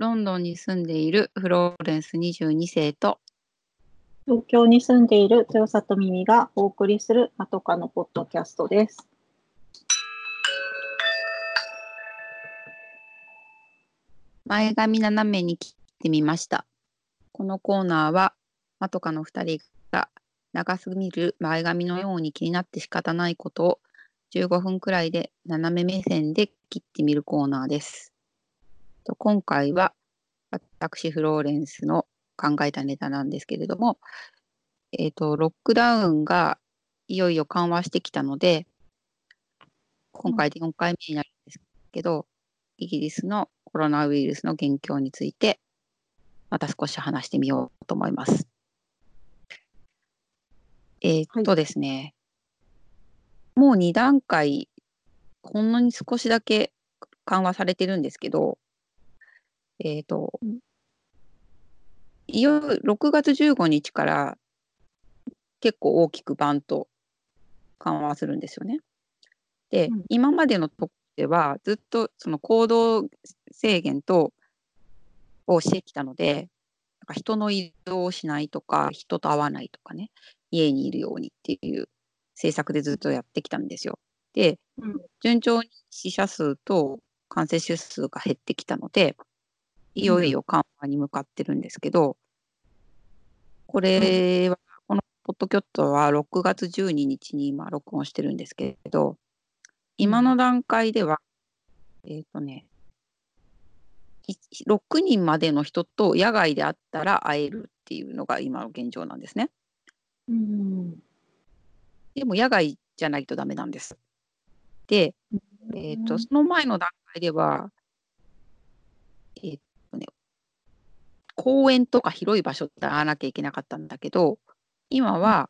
ロンドンに住んでいるフローレンス22世と東京に住んでいる豊里耳がお送りするまとかのポッドキャストです。前髪斜めに切ってみました。このコーナーはまとかの2人が長すぎる前髪のように気になって仕方ないことを15分くらいで斜め目線で切ってみるコーナーです。と今回は私フローレンスの考えたネタなんですけれども、えっ、と、ロックダウンがいよいよ緩和してきたので、今回で4回目になるんですけど、イギリスのコロナウイルスの現況について、また少し話してみようと思います。えっとですね、もう2段階、ほんのに少しだけ緩和されてるんですけど、えっ、と、うんいよいよ6月15日から結構大きくバンと緩和するんですよね。で、うん今までのとこではずっとその行動制限とをしてきたので、なんか人の移動をしないとか、人と会わないとかね、家にいるようにっていう政策でずっとやってきたんですよ。で、うん順調に死者数と感染者数が減ってきたので、いよいよ緩和に向かってるんですけど、これは、このポッドキャットは6月12日に今録音してるんですけれど、今の段階では、えっ、とね、い6人までの人と野外で会ったら会えるっていうのが今の現状なんですね。うんでも野外じゃないとダメなんです。で、えっ、と、その前の段階では、えっ、とね、公園とか広い場所で会わなきゃいけなかったんだけど、今は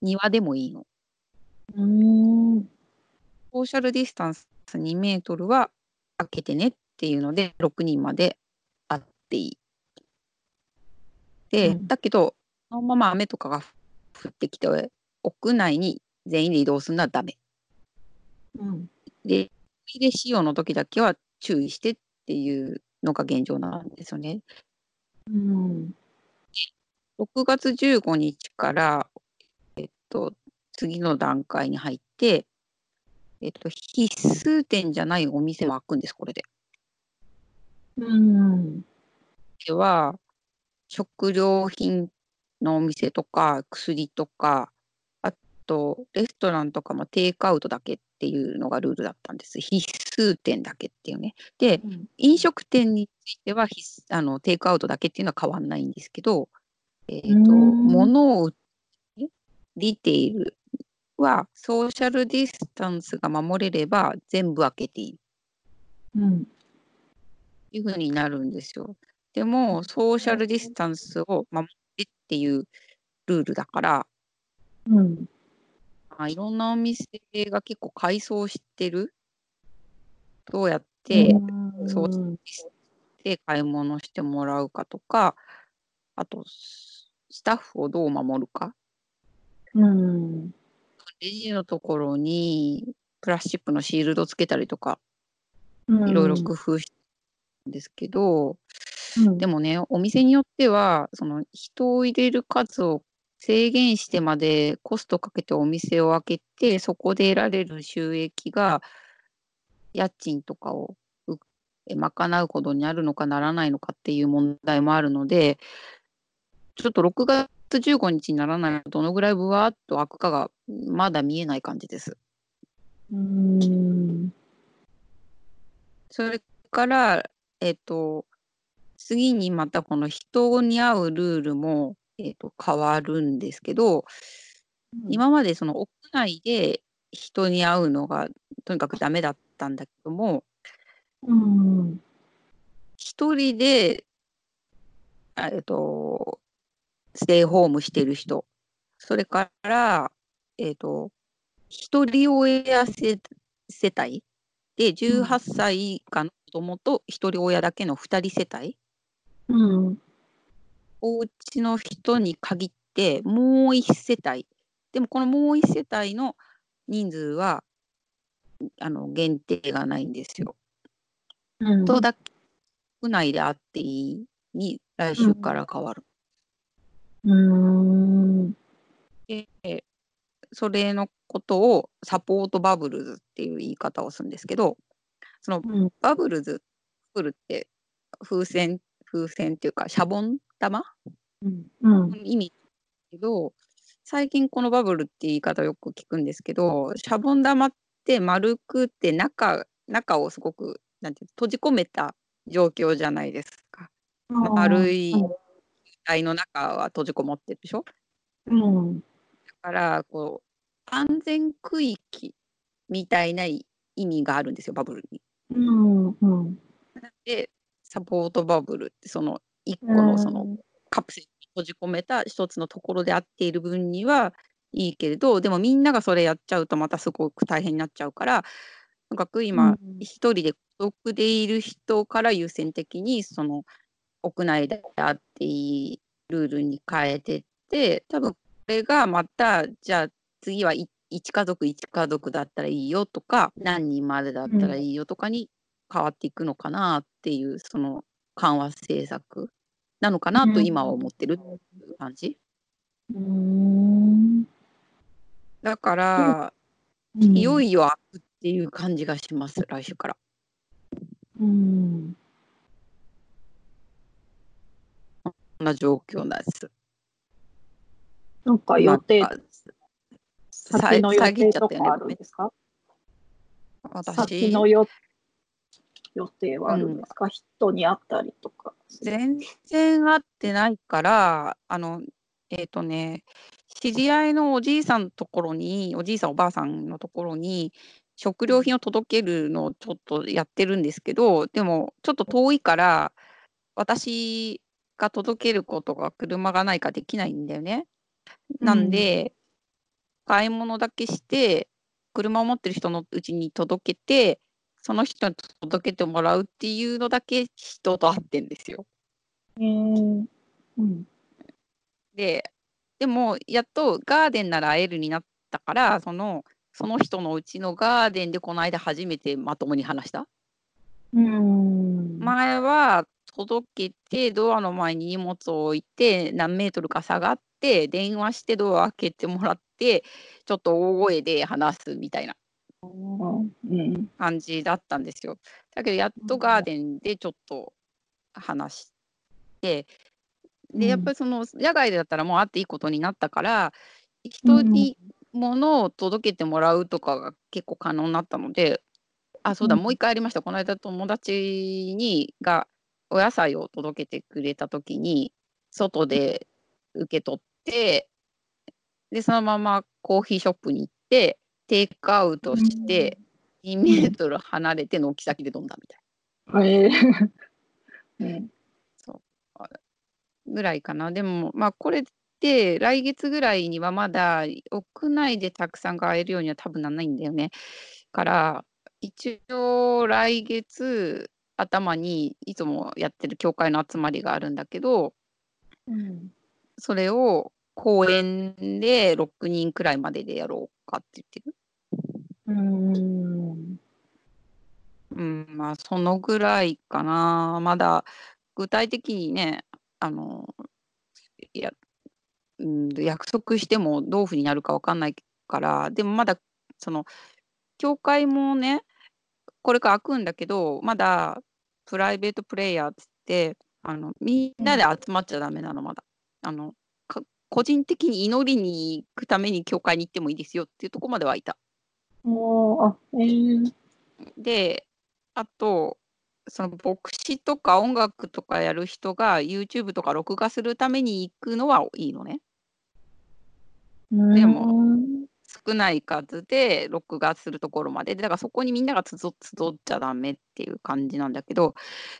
庭でもいいの。うんソーシャルディスタンス2メートルは開けてねっていうので、6人まで会っていい。で、うんだけど、そのまま雨とかが降ってきて、屋内に全員で移動するのはダメ。うんで、入れ使用の時だけは注意してっていうのが現状なんですよね。うん6月15日から、えっと、次の段階に入って、えっと、必須店じゃないお店も開くんです、これで。うんでは、食料品のお店とか、薬とか、あと、レストランとかもテイクアウトだけっていうのがルールだったんです。必須店だけっていうね。で、飲食店については必須あのテイクアウトだけっていうのは変わんないんですけど、えーとうん物を売ってリテールはソーシャルディスタンスが守れれば全部開けていいうんというふうになるんですよ。でもソーシャルディスタンスを守ってっていうルールだから、うんまあ、いろんなお店が結構改装してる？どうやって、そうで買い物してもらうかとか、あと、ススタッフをどう守るか？うんレジのところにプラスチックのシールドつけたりとか、うんいろいろ工夫してるんですけど、うんでもね、お店によっては、その人を入れる数を制限してまでコストかけてお店を開けて、そこで得られる収益が、家賃とかを賄うほどになるのかならないのかっていう問題もあるので、ちょっと6月15日にならないとどのぐらいぶわーっと開くかがまだ見えない感じです。うんそれから、えっ、と、次にまたこの人に会うルールも、えっ、と、変わるんですけど、今までその屋内で人に会うのがとにかくダメだったんだけども、うん。一人で、あえっ、と、ステイホームしてる人、それから、えっ、と、一人親世世帯。で18歳以下の子供と一人親だけの二人世帯、うんお家の人に限ってもう一世帯でもこのもう一世帯の人数はあの限定がないんですよ。うんとだ屋内であっていいに来週から変わる。うーん。でそれのことをサポートバブルズっていう言い方をするんですけどそのうん。バブルズバブルって風船風船っていうかシャボン玉？うん。うん。意味だけど最近このバブルって言い方よく聞くんですけどシャボン玉って丸くて中中をすごくなんて閉じ込めた状況じゃないですか。丸いうん体の中は閉じこもってるでしょ？うん。だからこう安全区域みたいな意味があるんですよバブルに。うん。うん。でサポートバブルってその一個のそのカプセルに閉じ込めた一つのところであっている分にはいいけれどでもみんながそれやっちゃうとまたすごく大変になっちゃうからとにかく今うん。一人で孤独でいる人から優先的にその屋内であっていいルールに変えてって多分これがまたじゃあ次は1家族1家族だったらいいよとか何人までだったらいいよとかに変わっていくのかなっていうその緩和政策なのかなと今は思ってる感じ？うん。だから、うんいよいよ開くっていう感じがします、来週から。うん。こんな状況なんです。なんか予定、なんかさ先の予定とかあるんですか？先私のよ予定はあるんですか、人に会ったりとか。全然会ってないからあのえっ、とね知り合いのおじいさんのところにおじいさんおばあさんのところに食料品を届けるのをちょっとやってるんですけどでもちょっと遠いから私が届けることが車がないからできないんだよね。なんで、買い物だけして車を持ってる人のうちに届けてその人に届けてもらうっていうのだけ人と会ってんですよ。えーうん。ででもやっとガーデンなら会えるになったからそのその人のうちのガーデンでこの間初めてまともに話した。うん。前は届けてドアの前に荷物を置いて何メートルか下がって電話してドア開けてもらってちょっと大声で話すみたいなうん。感じだったん。ですよ。だけどやっとガーデンでちょっと話してでやっぱりその野外だったらもう会っていいことになったから人に物を届けてもらうとかが結構可能になったのであそうだもう一回ありましたこの間友達にがお野菜を届けてくれた時に外で受け取ってでそのままコーヒーショップに行ってテイクアウトして2メートル離れて軒先で飲んだみたいえーうん。なぐらいかなでもまあこれって来月ぐらいにはまだ屋内でたくさん買えるようには多分ならないんだよね。から一応来月頭にいつもやってる教会の集まりがあるんだけどうん。それを公園で6人くらいまででやろうかって言ってる。うん。うん、まあそのぐらいかな。まだ具体的にね、あの、いや、うん、約束してもどういうふうになるかわかんないから、でもまだその教会もね、これから開くんだけど、まだプライベートプレイヤーっつって、あのみんなで集まっちゃダメなの、まだ。あのか個人的に祈りに行くために教会に行ってもいいですよっていうところまではいた。あ、えーで、あと、その牧師とか音楽とかやる人が YouTube とか録画するために行くのはいいのね。でもうん少ない数で録画するところまで。でだからそこにみんなが集集っちゃダメっていう感じなんだけど、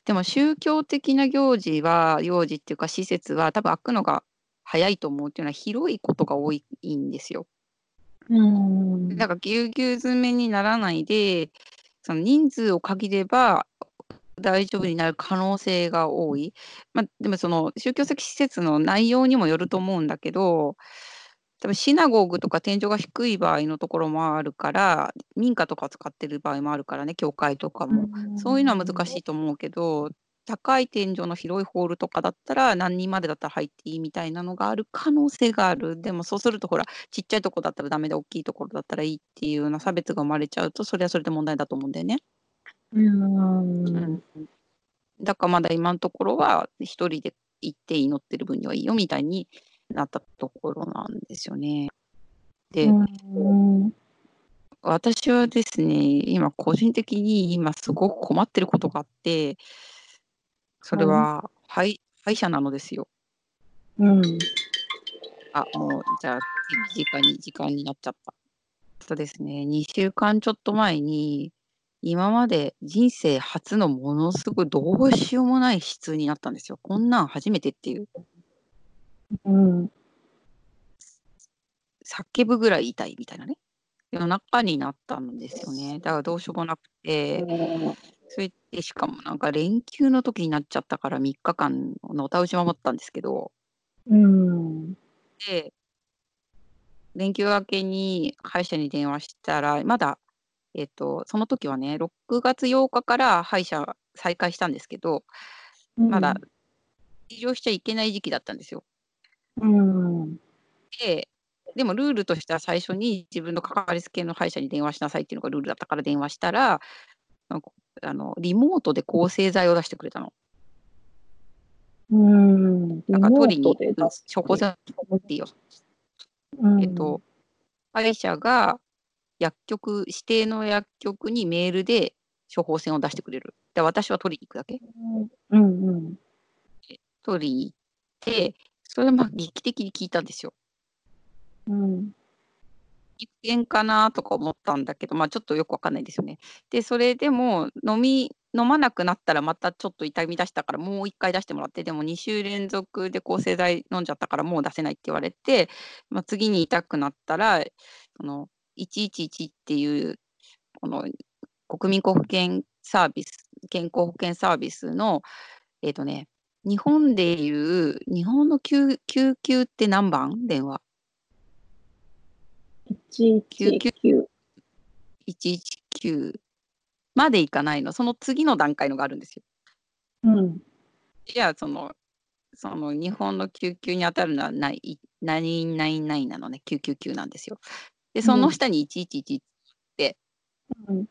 でも宗教的な行事は、行事っていうか施設は多分開くのが早いと思うっていうのは広いことが多いんですよ。うん。だからぎゅうぎゅう詰めにならないで、その人数を限れば大丈夫になる可能性が多い。まあ、でもその宗教的施設の内容にもよると思うんだけど、多分シナゴーグとか天井が低い場合のところもあるから、民家とか使ってる場合もあるからね、教会とかも。そういうのは難しいと思うけど、高い天井の広いホールとかだったら何人までだったら入っていいみたいなのがある可能性があるでもそうするとほらちっちゃいとこだったらダメで大きいところだったらいいっていうような差別が生まれちゃうとそれはそれで問題だと思うんだよね。うん。だからまだ今のところは一人で行って祈ってる分にはいいよみたいになったところなんですよね。で、うん。私はですね、今個人的に今すごく困ってることがあって、それは歯医歯医者なのですよ。うん。あ、もうじゃあ時間に時間になっちゃった。えっとですね、2週間ちょっと前に今まで人生初のものすごいどうしようもない質になったんですよ。こんなん初めてっていう。うん。叫ぶぐらい痛いみたいなね。夜中になったんですよね。だからどうしようもなくて、それでしかもなんか連休の時になっちゃったから3日間のお倒し守ったんですけど、うん。で、連休明けに歯医者に電話したら、まだ、えっと、その時はね、6月8日から歯医者再開したんですけど、まだ治療しちゃいけない時期だったんですよ。うん。で、でもルールとしては最初に自分のかかりつけの歯医者に電話しなさいっていうのがルールだったから電話したら、なんかあのリモートで抗生剤を出してくれたの。うん。なんか取りに処方箋っていう、うんえっと、歯医者が薬局、指定の薬局にメールで処方箋を出してくれる。で、私は取りに行くだけ。うんうん。取りに行って、それまあ劇的に聞いたんですよ。うん。一見かなとか思ったんだけど、まあ、ちょっとよくわかんないですよね。で、それでも飲み飲まなくなったらまたちょっと痛み出したからもう1回出してもらって、でも2週連続で抗生剤飲んじゃったからもう出せないって言われて、まあ、次に痛くなったら、その111っていうこの国民交付健サービス、健康保険サービスの、えっ、とね、日本でいう、日本の救救急って何番？電話119。119までいかないの、その次の段階のがあるんですよ。うん。いや、その、その日本の救急に当たるのはない999なのね、999なんですよ。で、その下に111って、うん。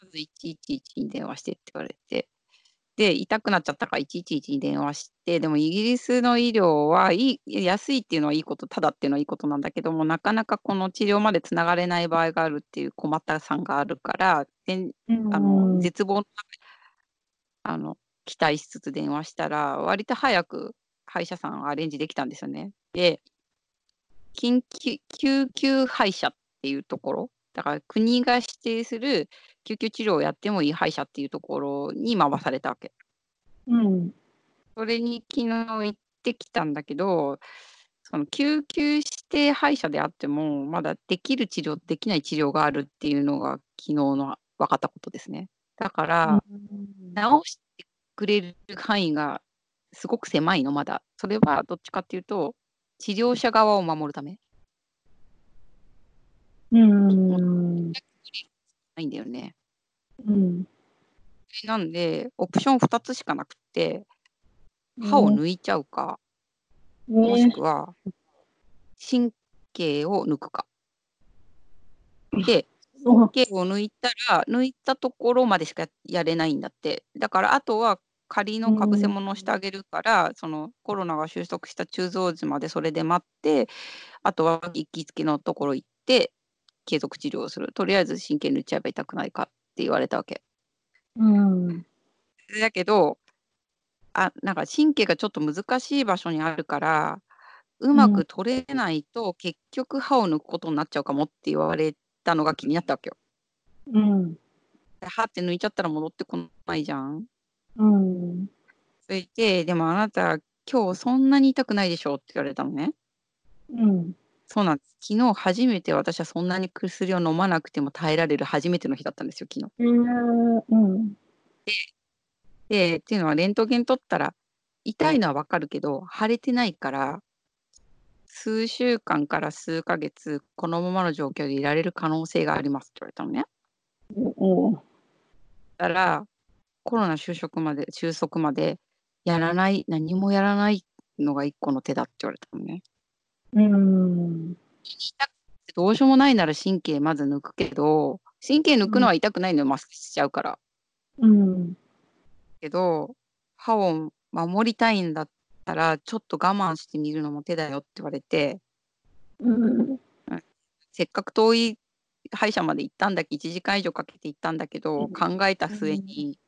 まず111に電話してって言われて、で、痛くなっちゃったから111に電話して、でもイギリスの医療はいい安いっていうのはいいこと、ただっていうのはいいことなんだけども、なかなかこの治療までつながれない場合があるっていう困ったさんがあるから、全あの絶望のあの期待しつつ電話したら、割と早く歯医者さんアレンジできたんですよね。で、緊急救急歯医者っていうところ、だから国が指定する救急治療をやってもいい歯医者っていうところに回されたわけ。うん。それに昨日行ってきたんだけど、その救急指定歯医者であっても、まだできる治療、できない治療があるっていうのが昨日の分かったことですね。だから、治してくれる範囲がすごく狭いの、まだ。それはどっちかっていうと、治療者側を守るためうん。ないんだよね。うん。なんで、オプション2つしかなくて、歯を抜いちゃうか、もしねくは神経を抜くか。で、神経を抜いたら、抜いたところまでしかやれないんだって。だから、あとは仮のかぶせ物をしてあげるから、そのコロナが収束した中蔵時までそれで待って、あとは行きつけのところ行って、継続治療をする。とりあえず神経抜いちゃえば痛くないかって言われたわけ。うん。だけど、あ、なんか神経がちょっと難しい場所にあるから、うまく取れないと結局歯を抜くことになっちゃうかもって言われたのが気になったわけよ。うん。で歯って抜いちゃったら戻ってこないじゃん。うん。それで、でもあなた今日そんなに痛くないでしょって言われたのね。うん。そうなんです。昨日初めて私はそんなに薬を飲まなくても耐えられる初めての日だったんですよ、昨日。うん。で、っていうのはレントゲン取ったら痛いのはわかるけど、腫れてないから、数週間から数ヶ月、このままの状況でいられる可能性がありますって言われたのね。おだから、コロナ収束まで収束までやらない何もやらないのが一個の手だって言われたのね。うん。どうしようもないなら神経まず抜くけど神経抜くのは痛くないのよ、マスクしちゃうから。うん。けど歯を守りたいんだったらちょっと我慢してみるのも手だよって言われてうん。せっかく遠い歯医者まで行ったんだけど1時間以上かけて行ったんだけど、うん考えた末に、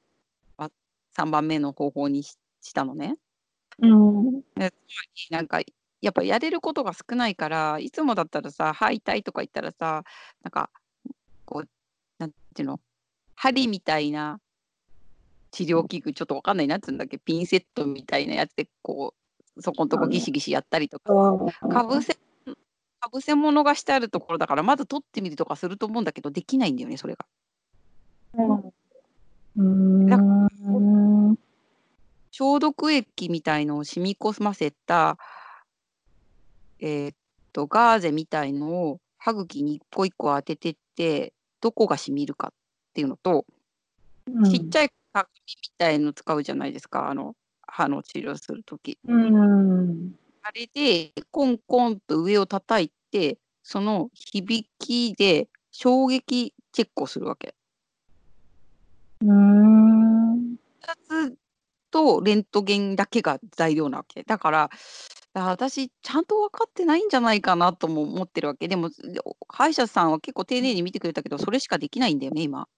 あ3番目の方法にししたのね。うん。なんかやっぱやれることが少ないからいつもだったらさ歯痛いとか言ったらさなんかこうなんていうの針みたいな治療器具ちょっとわかんないなっつうんだっけピンセットみたいなやつでこうそこのとこギシギシやったりとかかぶせかぶせ物がしてあるところだからまず取ってみるとかすると思うんだけどできないんだよねそれが。うん。消毒液みたいのを染み込ませた、えーっとガーゼみたいのを歯茎に一個一個当ててってどこが染みるかっていうのと、ちっちゃい鏡みたいの使うじゃないですかあの歯の治療する時うん。あれでコンコンと上を叩いてその響きで衝撃チェックをするわけ。うん。2つとレントゲンだけが材料なわけだからだから私ちゃんと分かってないんじゃないかなとも思ってるわけでも歯医者さんは結構丁寧に見てくれたけどそれしかできないんだよね今。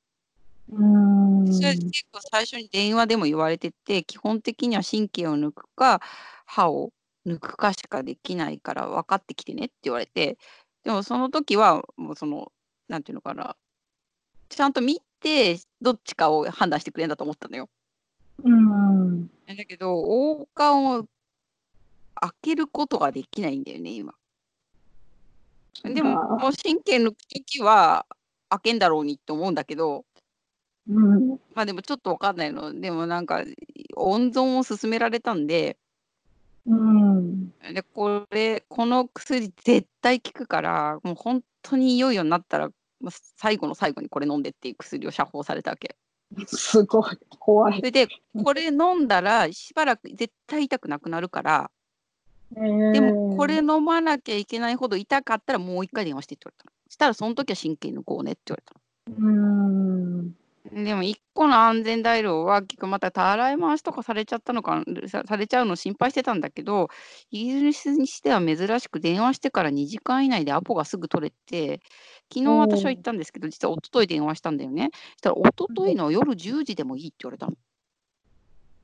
うん。それ結構最初に電話でも言われてて基本的には神経を抜くか歯を抜くかしかできないから分かってきてねって言われてでもその時はもうそのなんていうのかなちゃんと見てどっちかを判断してくれんだと思ったのよ。うん。だけど王冠を開けることができないんだよね今。でももう神経抜く時は開けんだろうにって思うんだけどうん。まあでもちょっとわかんないのでもなんか温存を勧められたんでうん。でこれこの薬絶対効くからもう本当にいよいよになったらまあ最後の最後にこれ飲んでっていう薬を処方されたわけ。すごい。怖い。それでこれ飲んだらしばらく絶対痛くなくなるからででもこれ飲まなきゃいけないほど痛かったらもう一回電話してって言われたの。したらその時は神経抜こうねって言われたの。うん。でも一個の安全材料は結局またたらい回しとかされちゃったのかさされちゃうの心配してたんだけどイギリスにしては珍しく電話してから2時間以内でアポがすぐ取れて昨日私は行ったんですけど実は一昨日電話したんだよねそしたら一昨日の夜10時でもいいって言われたの。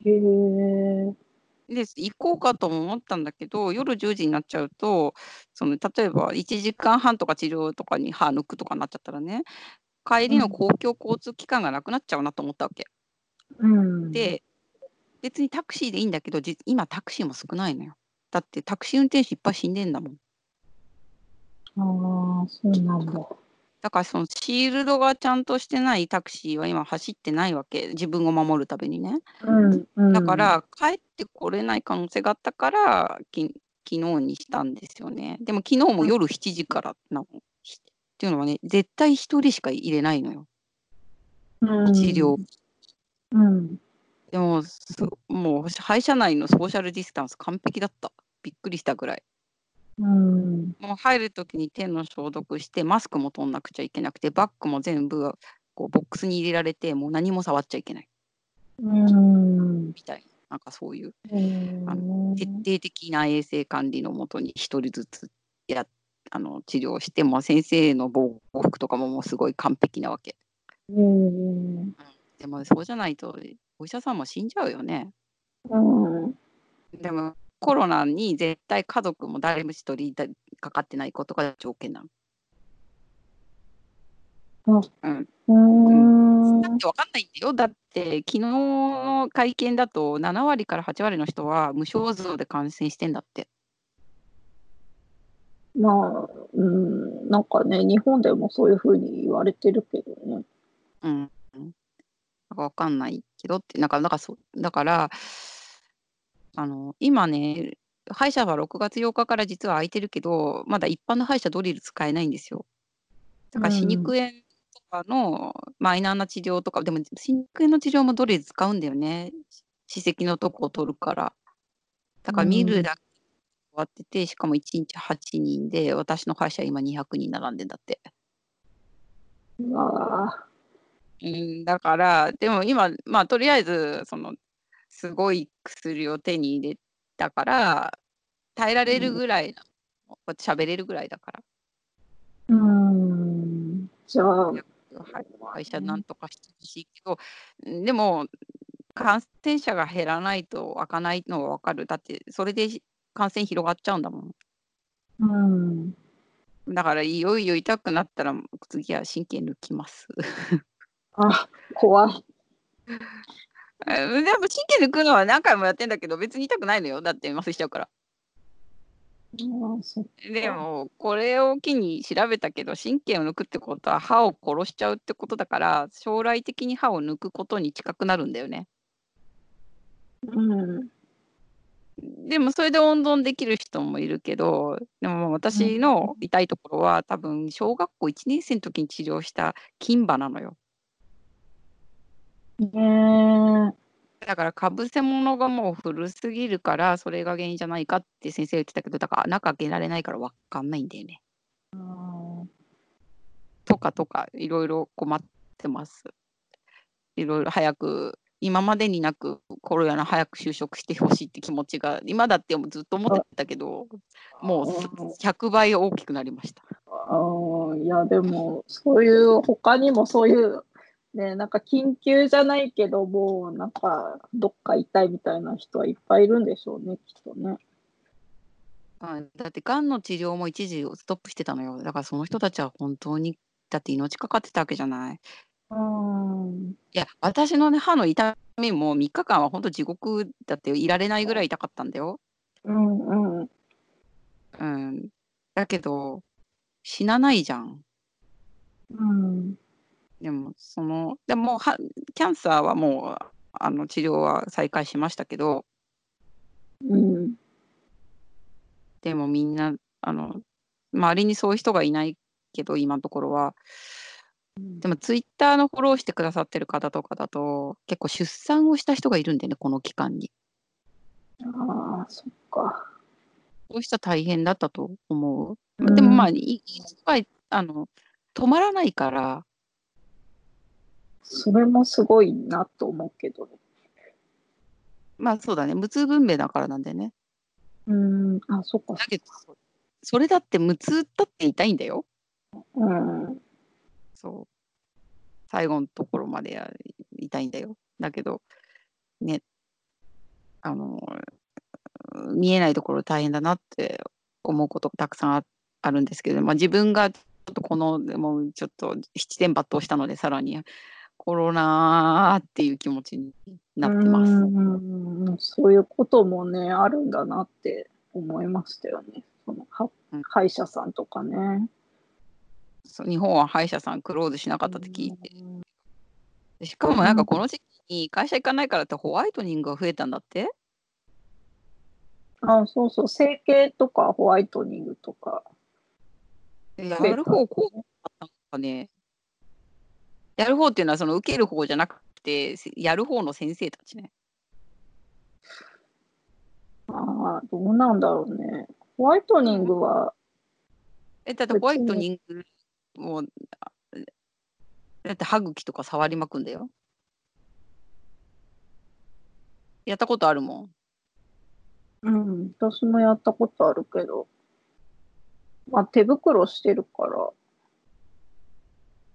へえ。で行こうかとも思ったんだけど夜10時になっちゃうとその例えば1時間半とか治療とかに歯抜くとかになっちゃったらね帰りの公共交通機関がなくなっちゃうなと思ったわけ。うん。で別にタクシーでいいんだけど実今タクシーも少ないのよ。だってタクシー運転手いっぱい死んでんだもん。ああ、そうなんだ。だからそのシールドがちゃんとしてないタクシーは今走ってないわけ自分を守るためにね。うん。うん。だか、ら帰ってこれない可能性があったからき昨日にしたんですよね。でも昨日も夜7時からなの。ひっていうのはね絶対1人しか入れないのようん、治療。うん。でもすもう歯医者内のソーシャルディスタンス完璧だった。びっくりしたぐらい。うん。もう入るときに手の消毒してマスクも取んなくちゃいけなくてバッグも全部こうボックスに入れられてもう何も触っちゃいけないうん。みたいななんかそういううんあ徹底的な衛生管理のもとに一人ずつやあの治療しても先生の防護服とかももうすごい完璧なわけうん。でもそうじゃないとお医者さんも死んじゃうよねうん。でもコロナに絶対家族も誰も一人だかかってないことが条件なの。うんうん。だって分かんないんだよ。だって昨日の会見だと7割から8割の人は無症状で感染してんだって。まあ、うん、なんかね、日本でもそういうふうに言われてるけどね。うん。なんか分かんないけどって、なんか、なんかそうだから、あの、今ね、歯医者は6月8日から実は空いてるけど、まだ一般の歯医者ドリル使えないんですよ。だから歯肉炎とかのマイナーな治療とか、でも神経の治療もドリル使うんだよね。歯石のとこを取るから。だから見るだけ終わってて、しかも1日8人で、私の会社今200人並んでんだって。うわうん、だから、でも今、まあとりあえず、その、すごい薬を手に入れたから、耐えられるぐらいな、こうやって喋れるぐらいだから。ーうん。じゃあ、はい会社なんとかしてほしいけど、うんでも、感染者が減らないと開かないのは分かる。だって、それで感染広がっちゃうんだもん。うん。だから、いよいよ痛くなったら、次は神経抜きます。あ、怖い。えでも、神経抜くのは何回もやってんだけど、別に痛くないのよ。だって麻酔しちゃうから。でも、これを機に調べたけど、神経を抜くってことは歯を殺しちゃうってことだから、将来的に歯を抜くことに近くなるんだよね。うん。でも、それで温存できる人もいるけど、でも私の痛いところは、多分、小学校1年生の時に治療した金歯なのよ。ねだから、かぶせ物がもう古すぎるから、それが原因じゃないかって先生言ってたけど、だから中開けられないから分かんないんだよね。とかとか、いろいろ困ってます。いろいろ早く、今までになくコロナ早く就職してほしいって気持ちが、今だってずっと思ってたけど、もう100倍大きくなりました。あーいや、でも、そういう、他にもそういう、ね、なんか緊急じゃないけど、もうなんか、どっか痛いみたいな人はいっぱいいるんでしょうね、きっとね。うんだって、がんの治療も一時ストップしてたのよ。だからその人たちは本当に、だって命かかってたわけじゃない。うん。いや、私のね、歯の痛みも3日間は本当地獄だっていられないぐらい痛かったんだよ。うんうん。うん。だけど、死なないじゃん。うん。でも、その、でもは、キャンサーはもう、あの、治療は再開しましたけど、うん。でもみんな、あの、周りにそういう人がいないけど、今のところは。でも、ツイッターのフォローしてくださってる方とかだと、結構出産をした人がいるんだよね、この期間に。ああ、そっか。そういう人は大変だったと思う。でもまあ、いいあの、止まらないから、それもすごいなと思うけどね。まあそうだね、無痛分娩だからなんだよね。うん。あ、そっか。だけど、それだって無痛だって痛いんだよ。うん。そう。最後のところまでや痛いんだよ。だけど、ね、あの、見えないところ大変だなって思うことがたくさんああるんですけど、まあ、自分がちょっとこの、もうちょっと七点抜刀したので、さらにコロナーっていう気持ちになってます。うんそういうこともね、あるんだなって思いましたよね。そのはうん歯医者さんとかね。そう日本は歯医者さんクローズしなかったって聞いて。でしかもなんかこの時期に会社行かないからってホワイトニングが増えたんだって？あ、そうそう、整形とかホワイトニングとか。やる方こうだったのかね。やる方っていうのはその受ける方じゃなくて、せやる方の先生たちね。ああ、どうなんだろうね。ホワイトニングは、え、だってホワイトニングもだって歯茎とか触りまくんだよ。やったことあるもん。うん、私もやったことあるけど、まあ手袋してるから、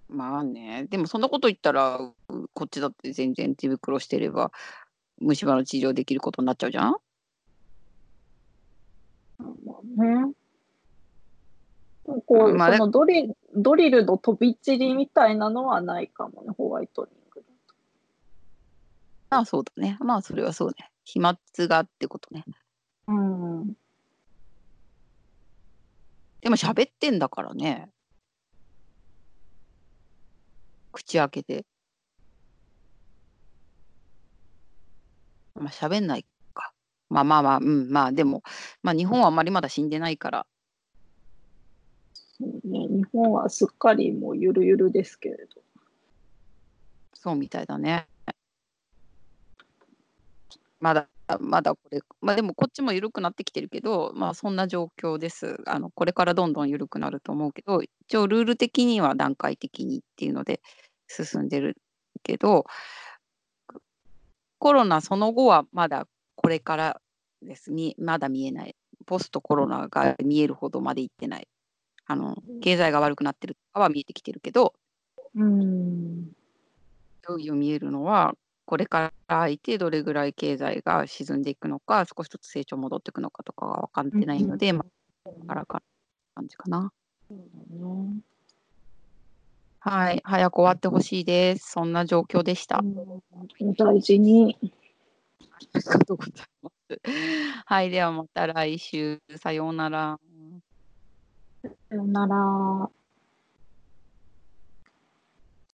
まあね。でもそんなこと言ったら、うこっちだって全然手袋してれば、虫歯の治療できることになっちゃうじゃん？まあね。こう、まあそのドリドリルの飛び散りみたいなのはないかもね、ホワイトニングだと。まあそうだね。まあそれはそうね。飛沫がってことね。うん。でも喋ってんだからね。口開けて。まあ喋んないか。まあまあまあ、うん、まあでも、まあ日本はあまりまだ死んでないから、そうね、日本はすっかりもうゆるゆるですけれど。そうみたいだね。まだ、まだこれ、まあでもこっちも緩くなってきてるけど、まあそんな状況です。あの、これからどんどん緩くなると思うけど、一応ルール的には段階的にっていうので進んでるけど、コロナその後はまだこれからですみまだ見えないポストコロナが見えるほどまでいってないあの経済が悪くなってるとかは見えてきてるけどうん。競技を見えるのはこれから空いてどれぐらい経済が沈んでいくのか少しずつ成長戻っていくのかとかが分かってないので、まあ、だからか感じかな。そう。はい、早く終わってほしいです。そんな状況でした。うん大事に。ありがとうございます。はい、ではまた来週。さようなら。さよなら。